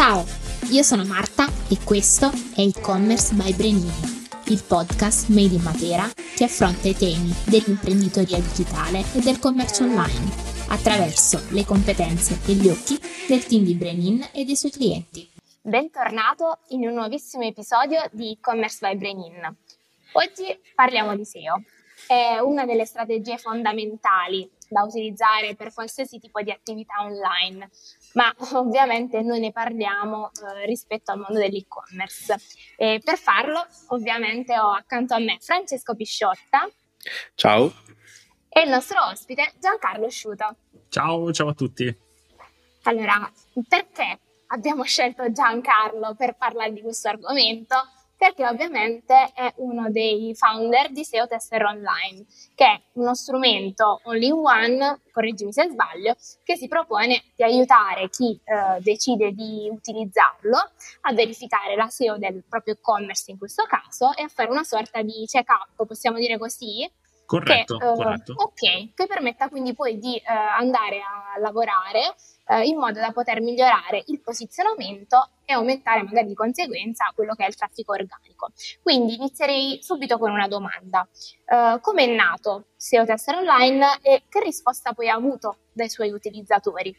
Ciao, io sono Marta e questo è e-commerce by Brenini, il podcast made in Matera che affronta i temi dell'imprenditoria digitale e del commercio online attraverso le competenze e gli occhi del team di Brenin e dei suoi clienti. Bentornato in un nuovissimo episodio di e-commerce by Brenin. Oggi parliamo di SEO. È una delle strategie fondamentali da utilizzare per qualsiasi tipo di attività online, ma ovviamente noi ne parliamo eh, rispetto al mondo dell'e-commerce. E per farlo, ovviamente, ho accanto a me Francesco Pisciotta. Ciao. E il nostro ospite Giancarlo Sciuto. Ciao, ciao a tutti. Allora, perché abbiamo scelto Giancarlo per parlare di questo argomento? Perché ovviamente è uno dei founder di SEO Tester Online, che è uno strumento all-in-one, correggimi se sbaglio, che si propone di aiutare chi eh, decide di utilizzarlo a verificare la SEO del proprio e-commerce in questo caso e a fare una sorta di check-up, possiamo dire così, Corretto, che, uh, corretto. Ok, che permetta quindi poi di uh, andare a lavorare uh, in modo da poter migliorare il posizionamento e aumentare magari di conseguenza quello che è il traffico organico. Quindi inizierei subito con una domanda. come è nato SEO Tester Online e che risposta poi ha avuto dai suoi utilizzatori?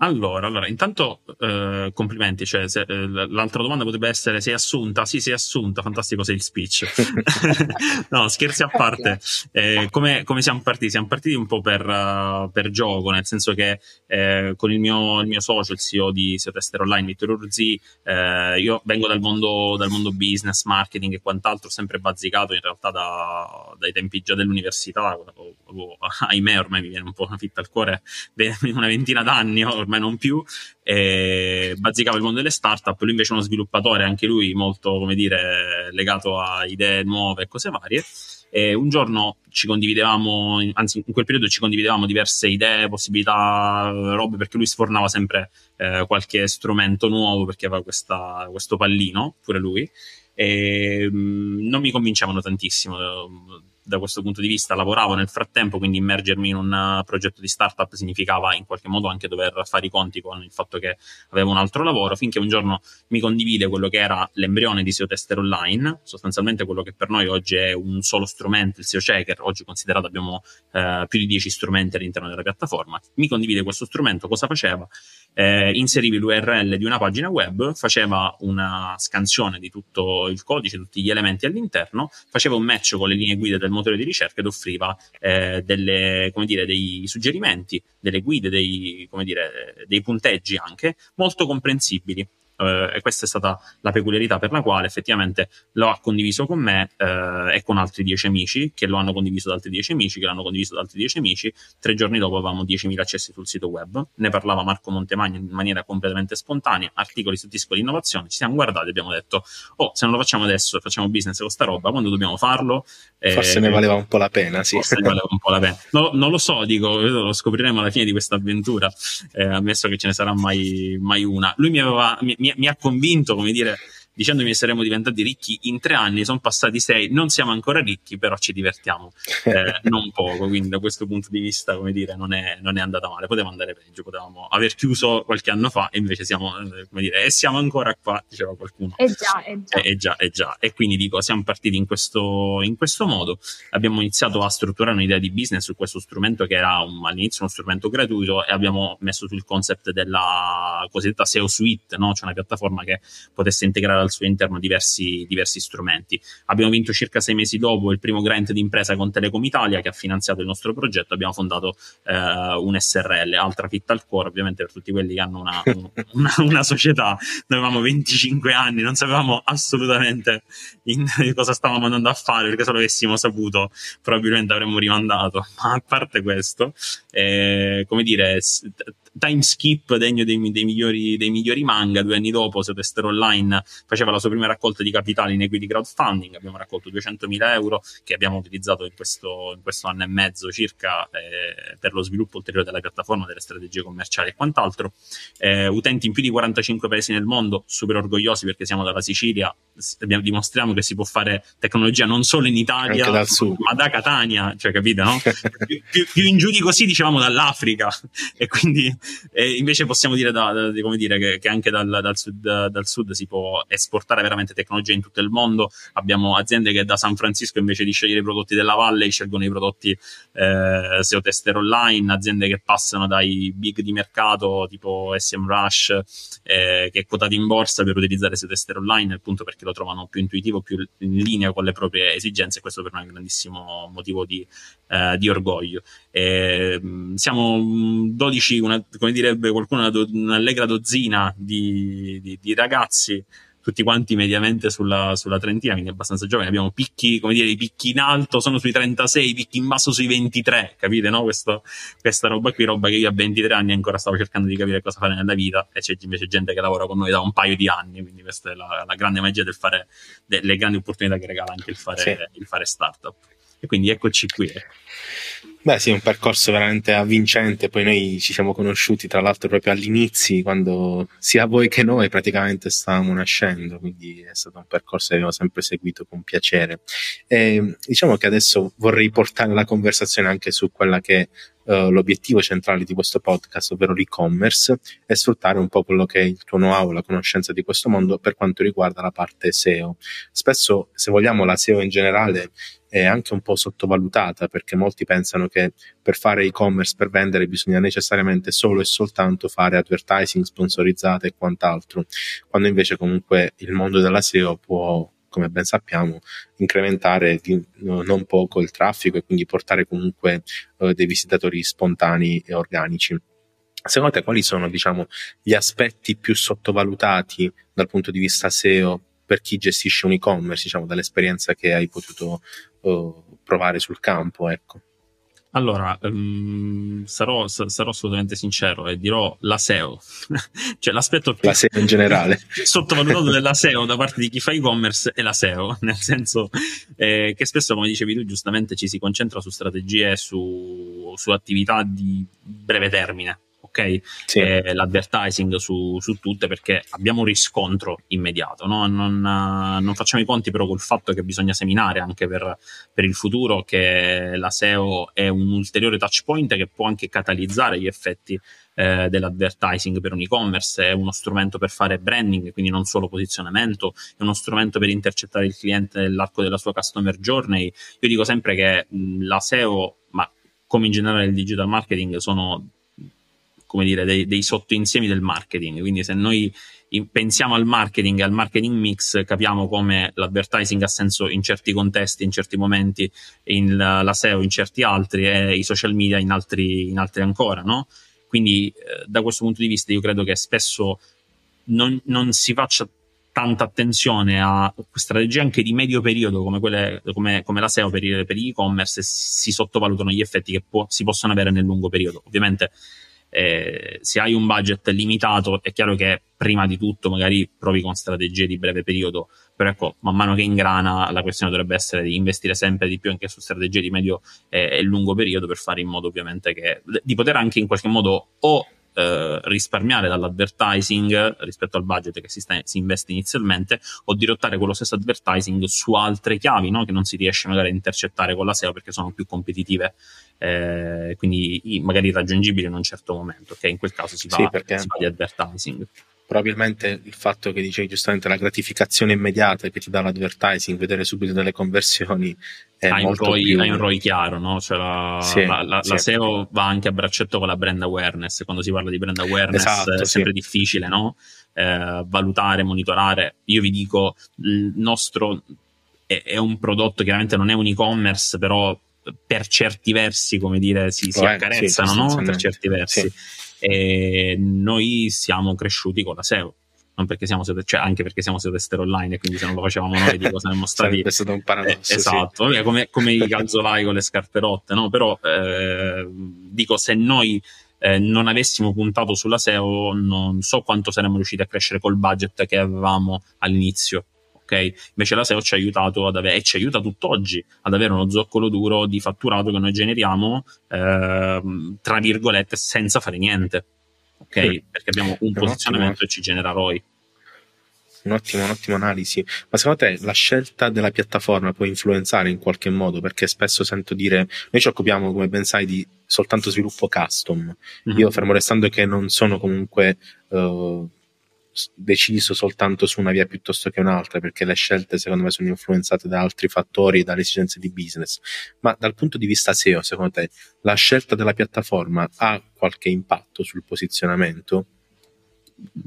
Allora, allora, intanto eh, complimenti, cioè, se, eh, l'altra domanda potrebbe essere sei assunta? Sì, sei assunta, fantastico sei il speech. no, scherzi a parte. Eh, come, come, siamo partiti? Siamo partiti un po' per, uh, per gioco, nel senso che eh, con il mio, il mio, socio, il CEO di SEO Tester Online, Vittorio Urzi, eh, io vengo dal mondo, dal mondo, business, marketing e quant'altro, sempre bazzicato in realtà da, dai tempi già dell'università, ahimè ormai mi viene un po' una fitta al cuore, una ventina d'anni ormai non più, e bazzicava il mondo delle startup, lui invece è uno sviluppatore, anche lui molto, come dire, legato a idee nuove e cose varie. E un giorno ci condividevamo, anzi in quel periodo ci condividevamo diverse idee, possibilità, robe, perché lui sfornava sempre eh, qualche strumento nuovo perché aveva questa, questo pallino, pure lui, e mh, mm, non mi convincevano tantissimo da questo punto di vista lavoravo nel frattempo, quindi immergermi in un uh, progetto di startup significava in qualche modo anche dover fare i conti con il fatto che avevo un altro lavoro, finché un giorno mi condivide quello che era l'embrione di SEO Tester Online, sostanzialmente quello che per noi oggi è un solo strumento, il SEO Checker, oggi considerato abbiamo eh, più di 10 strumenti all'interno della piattaforma, mi condivide questo strumento, cosa faceva? Eh, inserivi l'URL di una pagina web, faceva una scansione di tutto il codice, tutti gli elementi all'interno, faceva un match con le linee guida del motore di ricerca ed offriva eh, delle, dire, dei suggerimenti, delle guide, dei, dire, dei punteggi anche molto comprensibili eh, e questa è stata la peculiarità per la quale effettivamente lo ha condiviso con me eh, e con altri dieci amici che lo hanno condiviso da altri dieci amici che l'hanno condiviso da altri dieci amici. Tre giorni dopo avevamo 10.000 accessi sul sito web. Ne parlava Marco Montemagno in maniera completamente spontanea articoli su disco di innovazione. Ci siamo guardati e abbiamo detto oh se non lo facciamo adesso e facciamo business con sta roba quando dobbiamo farlo? Eh, forse ne valeva un po' la pena sì. forse ne valeva un po' la pena. No, non lo so dico lo scopriremo alla fine di questa avventura. Eh, ammesso che ce ne sarà mai, mai una. Lui mi aveva mi, mi, mi ha convinto, come dire, dicendomi che saremmo diventati ricchi in tre anni, sono passati sei, non siamo ancora ricchi, però ci divertiamo eh, non poco, quindi da questo punto di vista, come dire, non è, non è, andata male, poteva andare peggio, potevamo aver chiuso qualche anno fa e invece siamo, eh, come dire, e siamo ancora qua, diceva qualcuno. Eh già, eh già. Eh, già, eh già. E quindi dico, siamo partiti in questo, in questo modo, abbiamo iniziato a strutturare un'idea di business su questo strumento che era un, all'inizio uno strumento gratuito e abbiamo messo sul concept della cosiddetta SEO Suite, no? cioè una piattaforma che potesse integrare al suo interno diversi, diversi strumenti. Abbiamo vinto circa sei mesi dopo il primo grant di impresa con Telecom Italia che ha finanziato il nostro progetto. Abbiamo fondato eh, un SRL, altra fitta al cuore, ovviamente per tutti quelli che hanno una, una, una società. Noi avevamo 25 anni, non sapevamo assolutamente in, cosa stavamo andando a fare, perché se lo avessimo saputo probabilmente avremmo rimandato. Ma a parte questo, eh, come dire, time skip degno dei, dei, migliori, dei migliori manga. Due anni dopo, Se Tester Online faceva la sua prima raccolta di capitali in equity crowdfunding. Abbiamo raccolto 200.000 euro che abbiamo utilizzato in questo, in questo anno e mezzo circa eh, per lo sviluppo ulteriore della piattaforma, delle strategie commerciali e quant'altro. Eh, utenti in più di 45 paesi nel mondo, super orgogliosi perché siamo dalla Sicilia. Abbiamo, dimostriamo che si può fare tecnologia non solo in Italia, ma da Catania, cioè capite, no? più, più, più in giù di così dicevamo dall'Africa e quindi e invece possiamo dire, da, da, dire che, che anche dal, dal, sud, dal, sud, si può esportare veramente tecnologia in tutto il mondo. Abbiamo aziende che da San Francisco invece di scegliere i prodotti della Valle scelgono i prodotti eh, SEO tester online, aziende che passano dai big di mercato tipo SM Rush eh, che è quotato in borsa per utilizzare SEO tester online appunto perché lo trovano più intuitivo, più in linea con le proprie esigenze e questo per noi è un grandissimo motivo di, eh, di orgoglio. E, mm, siamo 12, una, come direbbe qualcuno, una do, un'allegra dozzina di, di, di ragazzi tutti quanti mediamente sulla, sulla, trentina, quindi abbastanza giovani. Abbiamo picchi, come dire, i picchi in alto sono sui 36, i picchi in basso sui 23, capite, no? Questo, questa roba qui, roba che io a 23 anni ancora stavo cercando di capire cosa fare nella vita e c'è invece gente che lavora con noi da un paio di anni, quindi questa è la, la grande magia del fare, delle grandi opportunità che regala anche il fare, sì. il fare startup. E quindi eccoci qui. Beh, sì, un percorso veramente avvincente. Poi noi ci siamo conosciuti, tra l'altro, proprio all'inizio, quando sia voi che noi praticamente stavamo nascendo. Quindi è stato un percorso che abbiamo sempre seguito con piacere. E, diciamo che adesso vorrei portare la conversazione anche su quella che uh, l'obiettivo centrale di questo podcast, ovvero l'e-commerce, e sfruttare un po' quello che è il tuo know-how, la conoscenza di questo mondo per quanto riguarda la parte SEO. Spesso, se vogliamo, la SEO in generale è anche un po' sottovalutata perché molti pensano che per fare e-commerce, per vendere, bisogna necessariamente solo e soltanto fare advertising sponsorizzate e quant'altro, quando invece comunque il mondo della SEO può come ben sappiamo, incrementare di, no, non poco il traffico e quindi portare comunque uh, dei visitatori spontanei e organici. Secondo te quali sono, diciamo, gli aspetti più sottovalutati dal punto di vista SEO per chi gestisce un e-commerce, diciamo, dall'esperienza che hai potuto uh, provare sul campo, ecco. Allora, um, sarò, sarò, assolutamente sincero e dirò la SEO, cioè l'aspetto più la SEO in generale. sottovalutato della SEO da parte di chi fa e-commerce è la SEO, nel senso eh, che spesso, come dicevi tu, giustamente ci si concentra su strategie, su, su attività di breve termine, ok? Sì. Eh, l'advertising su, su, tutte perché abbiamo un riscontro immediato, no? non, non, facciamo i conti però col fatto che bisogna seminare anche per, per, il futuro che la SEO è un ulteriore touch point che può anche catalizzare gli effetti eh, dell'advertising per un e-commerce, è uno strumento per fare branding, quindi non solo posizionamento, è uno strumento per intercettare il cliente nell'arco della sua customer journey. Io dico sempre che mh, la SEO, ma come in generale il digital marketing, sono come dire, dei, dei sottoinsiemi del marketing. Quindi se noi pensiamo al marketing e al marketing mix, capiamo come l'advertising ha senso in certi contesti, in certi momenti, in la, la SEO in certi altri e i social media in altri, in altri ancora, no? Quindi eh, da questo punto di vista io credo che spesso non, non si faccia tanta attenzione a strategie anche di medio periodo come, quelle, come, come la SEO per, per gli e-commerce si sottovalutano gli effetti che può, si possono avere nel lungo periodo. Ovviamente eh, se hai un budget limitato è chiaro che prima di tutto magari provi con strategie di breve periodo, però ecco, man mano che ingrana la questione dovrebbe essere di investire sempre di più anche su strategie di medio eh, e lungo periodo per fare in modo ovviamente che di poter anche in qualche modo o eh, risparmiare dall'advertising rispetto al budget che si, sta, si, investe inizialmente o dirottare quello stesso advertising su altre chiavi no? che non si riesce magari a intercettare con la SEO perché sono più competitive. Eh, quindi magari raggiungibili in un certo momento, che in quel caso si va, sì, si va di advertising probabilmente il fatto che dicevi giustamente la gratificazione immediata che ti dà l'advertising, vedere subito delle conversioni è hai molto un ROI, più... hai un ROI chiaro, no? Cioè la, sì, la, la, sì. la, SEO va anche a braccetto con la brand awareness, quando si parla di brand awareness esatto, è sempre sì. difficile, no? Eh, valutare, monitorare. Io vi dico, il nostro è, è un prodotto, chiaramente non è un e-commerce, però per certi versi, come dire, si, si accarezzano, no? Per certi versi. E noi siamo cresciuti con la SEO. Non perché siamo cioè anche perché siamo SEO tester online e quindi se non lo facevamo noi dico saremmo stati è stato un paradosso eh, esatto sì. come, come i calzolai con le scarpe rotte no? però eh, dico se noi eh, non avessimo puntato sulla SEO non so quanto saremmo riusciti a crescere col budget che avevamo all'inizio ok? Invece la SEO ci ha aiutato ad avere, e ci aiuta tutt'oggi ad avere uno zoccolo duro di fatturato che noi generiamo, eh, tra virgolette, senza fare niente, ok? Sì. Perché abbiamo un posizionamento e ci genera ROI. un'ottima, un'ottima analisi. Ma secondo te la scelta della piattaforma può influenzare in qualche modo? Perché spesso sento dire, noi ci occupiamo, come ben sai, di soltanto sviluppo custom. Mm-hmm. Io fermo restando che non sono comunque uh, deciso soltanto su una via piuttosto che un'altra, perché le scelte secondo me sono influenzate da altri fattori, dalle esigenze di business. Ma dal punto di vista SEO, secondo te, la scelta della piattaforma ha qualche impatto sul posizionamento?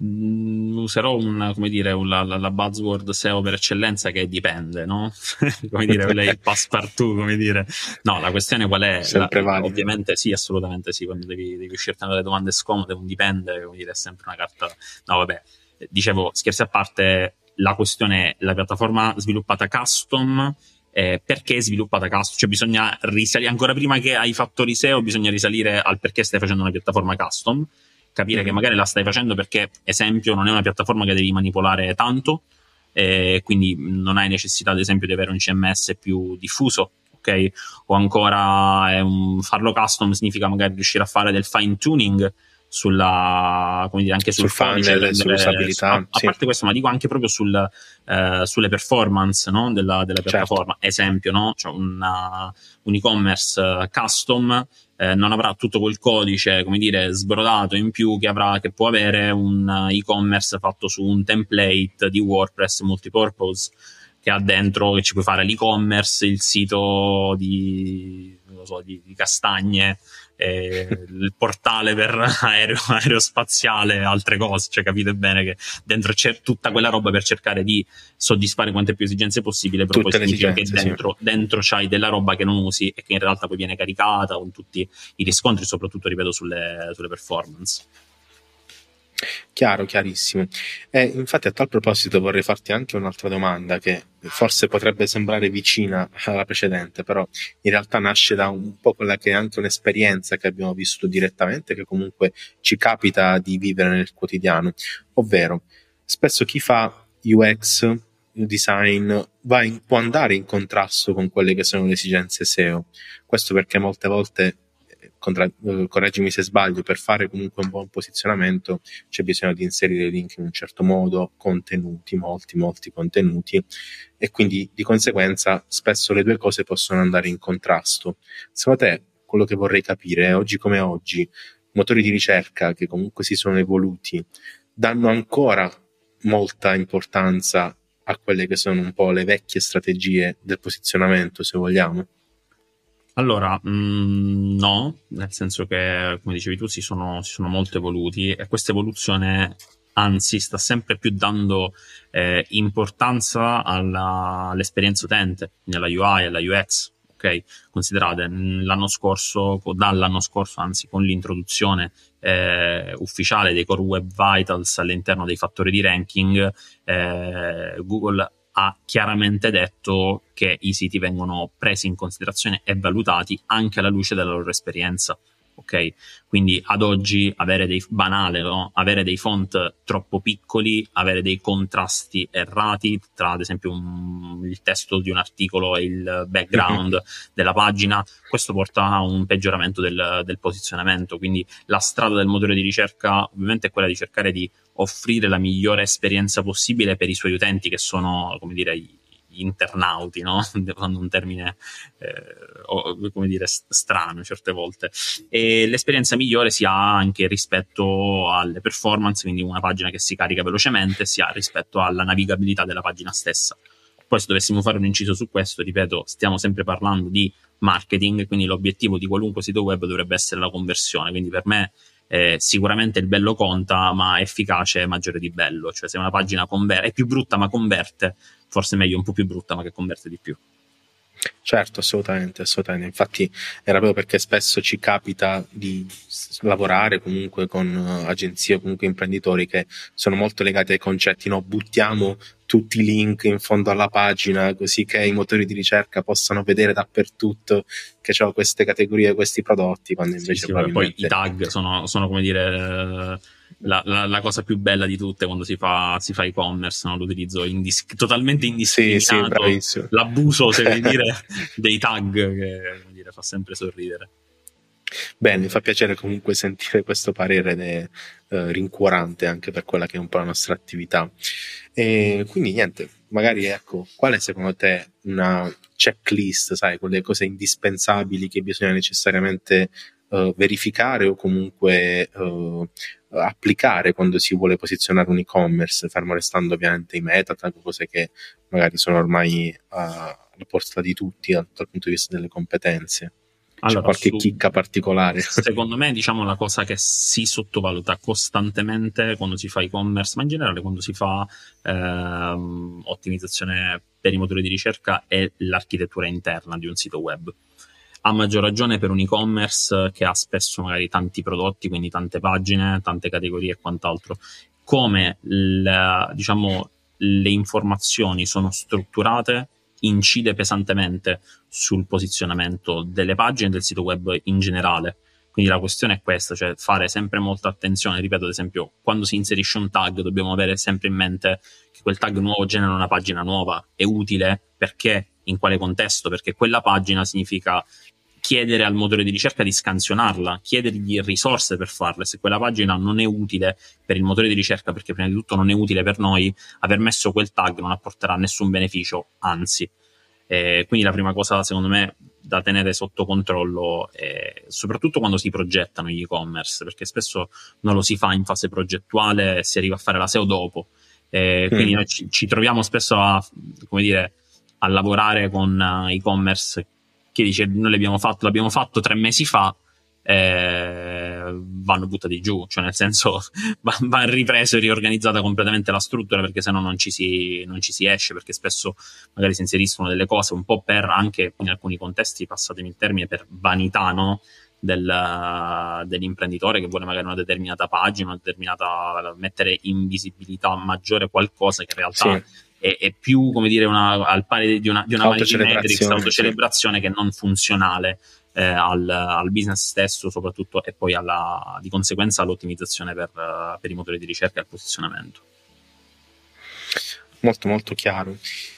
Mm, userò una, come dire, la, la, la, buzzword SEO per eccellenza che dipende, no? come dire, quella è il passepartout, come dire. No, la questione qual è? Sempre la, ovviamente sì, assolutamente sì, quando devi, devi uscirti dalle domande scomode, un dipende, come dire, è sempre una carta... No, vabbè, dicevo, scherzi a parte, la questione è la piattaforma sviluppata custom eh, perché sviluppata custom, cioè bisogna risalire ancora prima che hai fattori SEO, bisogna risalire al perché stai facendo una piattaforma custom capire che magari la stai facendo perché, esempio, non è una piattaforma che devi manipolare tanto, eh, quindi non hai necessità, ad esempio, di avere un CMS più diffuso. ok? O ancora un, farlo custom significa magari riuscire a fare del fine tuning sulla, come dire, anche sul, sul funnel, sull'usabilità. A, a sì. parte questo, ma dico anche proprio sul, eh, sulle performance no? della, della, certo. piattaforma. Certo. Esempio, no? cioè una, un e-commerce custom eh, non avrà tutto quel codice, come dire, sbrodato in più che, avrà, che può avere un e-commerce fatto su un template di WordPress multipurpose che ha dentro che ci puoi fare l'e-commerce, il sito di, so, di, di castagne, eh, il portale per aereo, aerospaziale, altre cose, cioè capite bene che dentro c'è tutta quella roba per cercare di soddisfare quante più esigenze possibile, però Tutte poi significa che dentro, sì. dentro c'hai della roba che non usi e che in realtà poi viene caricata con tutti i riscontri, soprattutto ripeto sulle, sulle performance. Chiaro, chiarissimo. E infatti a tal proposito vorrei farti anche un'altra domanda che forse potrebbe sembrare vicina alla precedente, però in realtà nasce da un po' quella che è anche un'esperienza che abbiamo vissuto direttamente, che comunque ci capita di vivere nel quotidiano, ovvero spesso chi fa UX design in, può andare in contrasto con quelle che sono le esigenze SEO. Questo perché molte volte contra- eh, correggimi se sbaglio, per fare comunque un buon posizionamento c'è bisogno di inserire link in un certo modo, contenuti, molti, molti contenuti e quindi di conseguenza spesso le due cose possono andare in contrasto. Secondo te, quello che vorrei capire è oggi come oggi, motori di ricerca che comunque si sono evoluti danno ancora molta importanza a quelle che sono un po' le vecchie strategie del posizionamento, se vogliamo? Allora, mh, mm, no, nel senso che, come dicevi tu, si sono, si sono molto evoluti e questa evoluzione anzi sta sempre più dando eh, importanza alla, all'esperienza utente, alla UI, alla UX. Ok, considerate l'anno scorso, dall'anno scorso, anzi, con l'introduzione eh, ufficiale dei Core Web Vitals all'interno dei fattori di ranking, eh, Google ha chiaramente detto che i siti vengono presi in considerazione e valutati anche alla luce della loro esperienza. Ok, quindi ad oggi avere dei banale, no? avere dei font troppo piccoli, avere dei contrasti errati tra ad esempio un, il testo di un articolo e il background della pagina, questo porta a un peggioramento del, del posizionamento. Quindi la strada del motore di ricerca ovviamente è quella di cercare di offrire la migliore esperienza possibile per i suoi utenti che sono, come dire, gli internauti, no? Usando un termine, eh, come dire, strano certe volte. E l'esperienza migliore si ha anche rispetto alle performance, quindi una pagina che si carica velocemente, sia rispetto alla navigabilità della pagina stessa. Poi se dovessimo fare un inciso su questo, ripeto, stiamo sempre parlando di marketing, quindi l'obiettivo di qualunque sito web dovrebbe essere la conversione, quindi per me eh, sicuramente il bello conta, ma efficace è maggiore di bello. Cioè, se una pagina conver- è più brutta ma converte, forse meglio un po' più brutta ma che converte di più. Certo, assolutamente, assolutamente. Infatti era proprio perché spesso ci capita di lavorare comunque con uh, agenzie o comunque imprenditori che sono molto legati ai concetti, no? Buttiamo tutti i link in fondo alla pagina così che i motori di ricerca possano vedere dappertutto che ho queste categorie, questi prodotti, quando invece sì, sì, probabilmente... poi i tag sono, sono come dire la, la, la, cosa più bella di tutte quando si fa, si fa e-commerce, no? l'utilizzo indis- totalmente indiscriminato, sì, sì, l'abuso, se vuoi dire, dei tag che dire, fa sempre sorridere. Bene, mi fa piacere comunque sentire questo parere de, eh, rincuorante anche per quella che è un po' la nostra attività. E quindi niente, magari ecco, qual è secondo te una checklist, sai, quelle cose indispensabili che bisogna necessariamente uh, verificare o comunque uh, applicare quando si vuole posizionare un e-commerce, fermo restando ovviamente i meta, cose che magari sono ormai alla portata di tutti dal, dal punto di vista delle competenze. Allora, qualche su, chicca particolare? Secondo me, diciamo, la cosa che si sottovaluta costantemente quando si fa e-commerce, ma in generale quando si fa ehm, ottimizzazione per i motori di ricerca, è l'architettura interna di un sito web. A maggior ragione per un e-commerce che ha spesso magari tanti prodotti, quindi tante pagine, tante categorie e quant'altro. Come la, diciamo, le informazioni sono strutturate incide pesantemente sul posizionamento delle pagine del sito web in generale. Quindi la questione è questa, cioè fare sempre molta attenzione, ripeto ad esempio, quando si inserisce un tag dobbiamo avere sempre in mente che quel tag nuovo genera una pagina nuova, è utile perché, in quale contesto, perché quella pagina significa chiedere al motore di ricerca di scansionarla, chiedergli risorse per farle. Se quella pagina non è utile per il motore di ricerca, perché prima di tutto non è utile per noi, aver messo quel tag non apporterà nessun beneficio, anzi. Eh, quindi la prima cosa, secondo me, da tenere sotto controllo, è, soprattutto quando si progettano gli e-commerce, perché spesso non lo si fa in fase progettuale si arriva a fare la SEO dopo. Eh, mm. Quindi noi ci, ci, troviamo spesso a, come dire, a lavorare con uh, e-commerce che dice noi l'abbiamo fatto, l'abbiamo fatto tre mesi fa, eh, vanno buttati giù, cioè nel senso va, va ripreso e riorganizzata completamente la struttura perché sennò non ci, si, non ci si esce, perché spesso magari si inseriscono delle cose un po' per anche in alcuni contesti, passatemi il termine, per vanità, no? Del, dell'imprenditore che vuole magari una determinata pagina, una determinata mettere in visibilità maggiore qualcosa che in realtà sì è, è più come dire una, al pari di una, di una autocelebrazione, autocelebrazione sì. che non funzionale eh, al, al, business stesso soprattutto e poi alla, di conseguenza all'ottimizzazione per, per i motori di ricerca e al posizionamento molto molto chiaro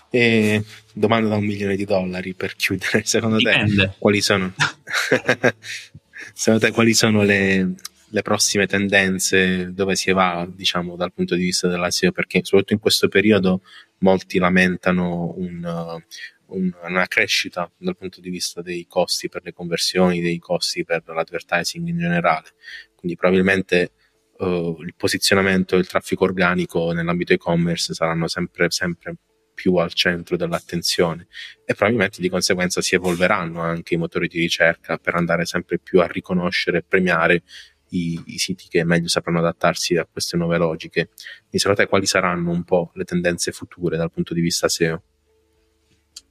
e domanda da un milione di dollari per chiudere secondo Dipende. te quali sono secondo te quali sono le, le prossime tendenze dove si va diciamo dal punto di vista della SEO perché soprattutto in questo periodo molti lamentano un, uh, un, una crescita dal punto di vista dei costi per le conversioni, dei costi per l'advertising in generale. Quindi probabilmente uh, il posizionamento e il traffico organico nell'ambito e-commerce saranno sempre, sempre più al centro dell'attenzione e probabilmente di conseguenza si evolveranno anche i motori di ricerca per andare sempre più a riconoscere e premiare i, i, siti che meglio sapranno adattarsi a queste nuove logiche. Quindi secondo te quali saranno un po' le tendenze future dal punto di vista SEO?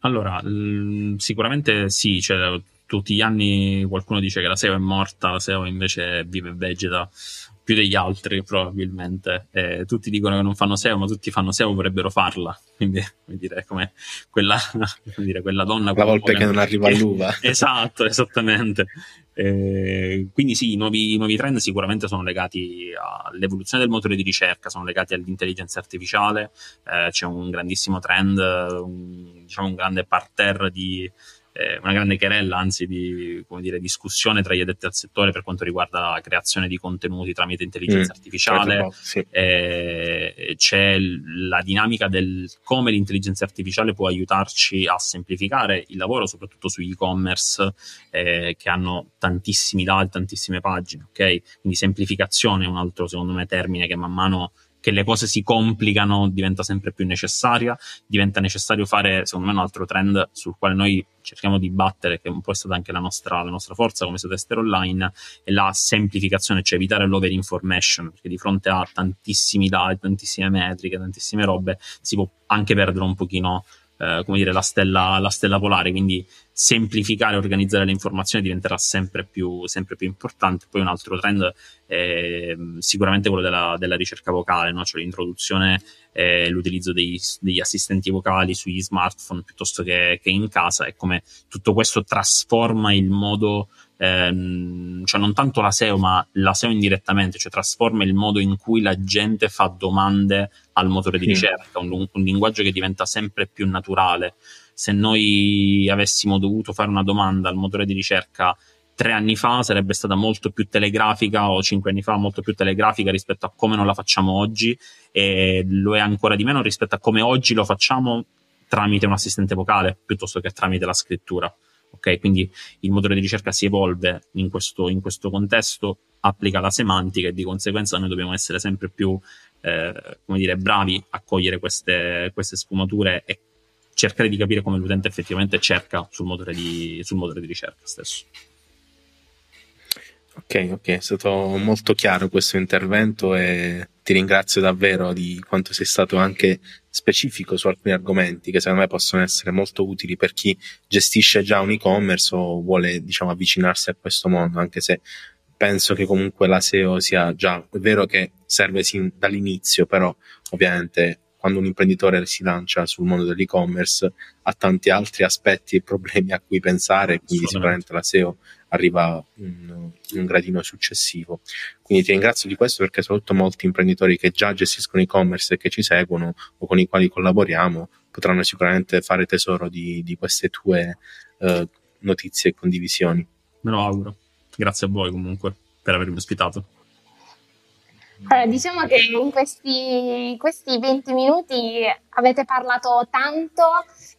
Allora, l- sicuramente sì, cioè, tutti gli anni qualcuno dice che la SEO è morta, la SEO invece vive e vegeta più degli altri probabilmente. Eh, tutti dicono che non fanno SEO, ma tutti fanno SEO vorrebbero farla. Quindi, come dire, come quella, come dire, quella donna. La volpe che non arriva all'uva. esatto, esattamente. Eh, quindi sì, i nuovi, i nuovi, trend sicuramente sono legati all'evoluzione del motore di ricerca, sono legati all'intelligenza artificiale, eh, c'è un grandissimo trend, un, diciamo un grande parterre di eh, una grande querella, anzi di dire, discussione tra gli addetti al settore per quanto riguarda la creazione di contenuti tramite intelligenza mm, artificiale. Certo, sì. eh, c'è la dinamica del come l'intelligenza artificiale può aiutarci a semplificare il lavoro, soprattutto sugli e-commerce eh, che hanno tantissimi dati, tantissime pagine. Okay? Quindi semplificazione è un altro, secondo me, termine che man mano che le cose si complicano diventa sempre più necessaria, diventa necessario fare secondo me un altro trend sul quale noi cerchiamo di battere, che un po' è stata anche la nostra, la nostra forza come tester online, è la semplificazione, cioè evitare l'over information, perché di fronte a tantissimi dati, tantissime metriche, tantissime robe, si può anche perdere un pochino eh, come dire, la stella, la stella polare, quindi semplificare e organizzare le informazioni diventerà sempre più, sempre più importante. Poi un altro trend è sicuramente quello della, della ricerca vocale, no? cioè l'introduzione e l'utilizzo dei, degli assistenti vocali sugli smartphone piuttosto che, che in casa e come tutto questo trasforma il modo ehm, cioè non tanto la SEO, ma la SEO indirettamente, cioè trasforma il modo in cui la gente fa domande al motore di ricerca, un, un linguaggio che diventa sempre più naturale. Se noi avessimo dovuto fare una domanda al motore di ricerca tre anni fa sarebbe stata molto più telegrafica o cinque anni fa molto più telegrafica rispetto a come non la facciamo oggi e lo è ancora di meno rispetto a come oggi lo facciamo tramite un assistente vocale piuttosto che tramite la scrittura. Ok, quindi il motore di ricerca si evolve in questo, in questo contesto, applica la semantica e di conseguenza noi dobbiamo essere sempre più eh, come dire, bravi a cogliere queste, queste sfumature e cercare di capire come l'utente effettivamente cerca sul motore di, sul motore di ricerca stesso. Ok, ok, è stato molto chiaro questo intervento e ti ringrazio davvero di quanto sei stato anche specifico su alcuni argomenti che secondo me possono essere molto utili per chi gestisce già un e-commerce o vuole, diciamo, avvicinarsi a questo mondo, anche se penso che comunque la SEO sia già, è vero che serve sin dall'inizio, però ovviamente quando un imprenditore si lancia sul mondo dell'e-commerce ha tanti altri aspetti e problemi a cui pensare, quindi sicuramente la SEO arriva in, un gradino successivo. Quindi ti ringrazio di questo perché soprattutto molti imprenditori che già gestiscono e-commerce e che ci seguono o con i quali collaboriamo potranno sicuramente fare tesoro di, di queste tue uh, notizie e condivisioni. Me lo auguro. Grazie a voi comunque per avermi ospitato. Allora, diciamo che in questi, questi 20 minuti avete parlato tanto,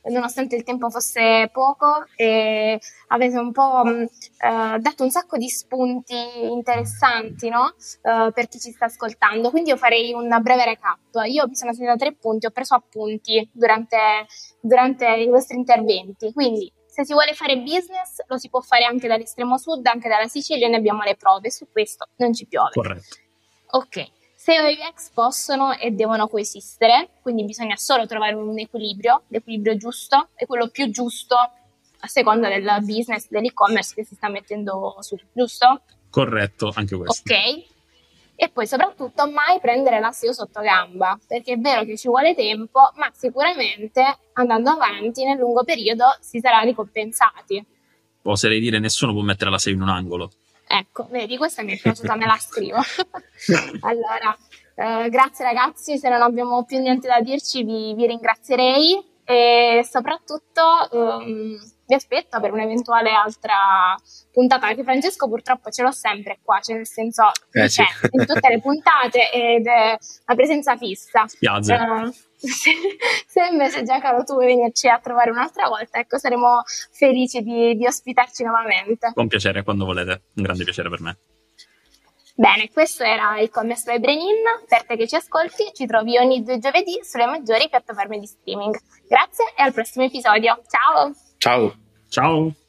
nonostante il tempo fosse poco, e avete un po' eh, dato un sacco di spunti interessanti no? eh, per chi ci sta ascoltando. Quindi io farei un breve recap. Io mi sono segnata tre punti, ho preso appunti durante, durante i vostri interventi. Quindi se si vuole fare business lo si può fare anche dall'estremo sud, anche dalla Sicilia, ne abbiamo le prove, su questo non ci piove. Corretto. Ok, SEO e UX possono e devono coesistere, quindi bisogna solo trovare un equilibrio, l'equilibrio giusto e quello più giusto a seconda del business dell'e-commerce che si sta mettendo su, giusto? Corretto, anche questo. Ok. E poi soprattutto mai prendere la SEO sotto gamba, perché è vero che ci vuole tempo, ma sicuramente andando avanti nel lungo periodo si sarà ricompensati. Oserei dire nessuno può mettere la SEO in un angolo. Ecco, vedi, questa mi è piaciuta, me la scrivo. allora, eh, grazie ragazzi, se non abbiamo più niente da dirci vi, vi ringrazierei e soprattutto um, vi aspetto per un'eventuale altra puntata, perché Francesco purtroppo ce l'ho sempre qua, cioè nel senso eh, c'è sì. in tutte le puntate ed è una presenza fissa. Spiazze. Uh, se, se, invece Giacomo tu vuoi venirci a trovare un'altra volta, ecco, saremo felici di, di ospitarci nuovamente. Con piacere, quando volete, un grande piacere per me. Bene, questo era il Commerce by Brenin. Per te che ci ascolti, ci trovi ogni due giovedì sulle maggiori piattaforme di streaming. Grazie e al prossimo episodio. Ciao! Ciao! Ciao!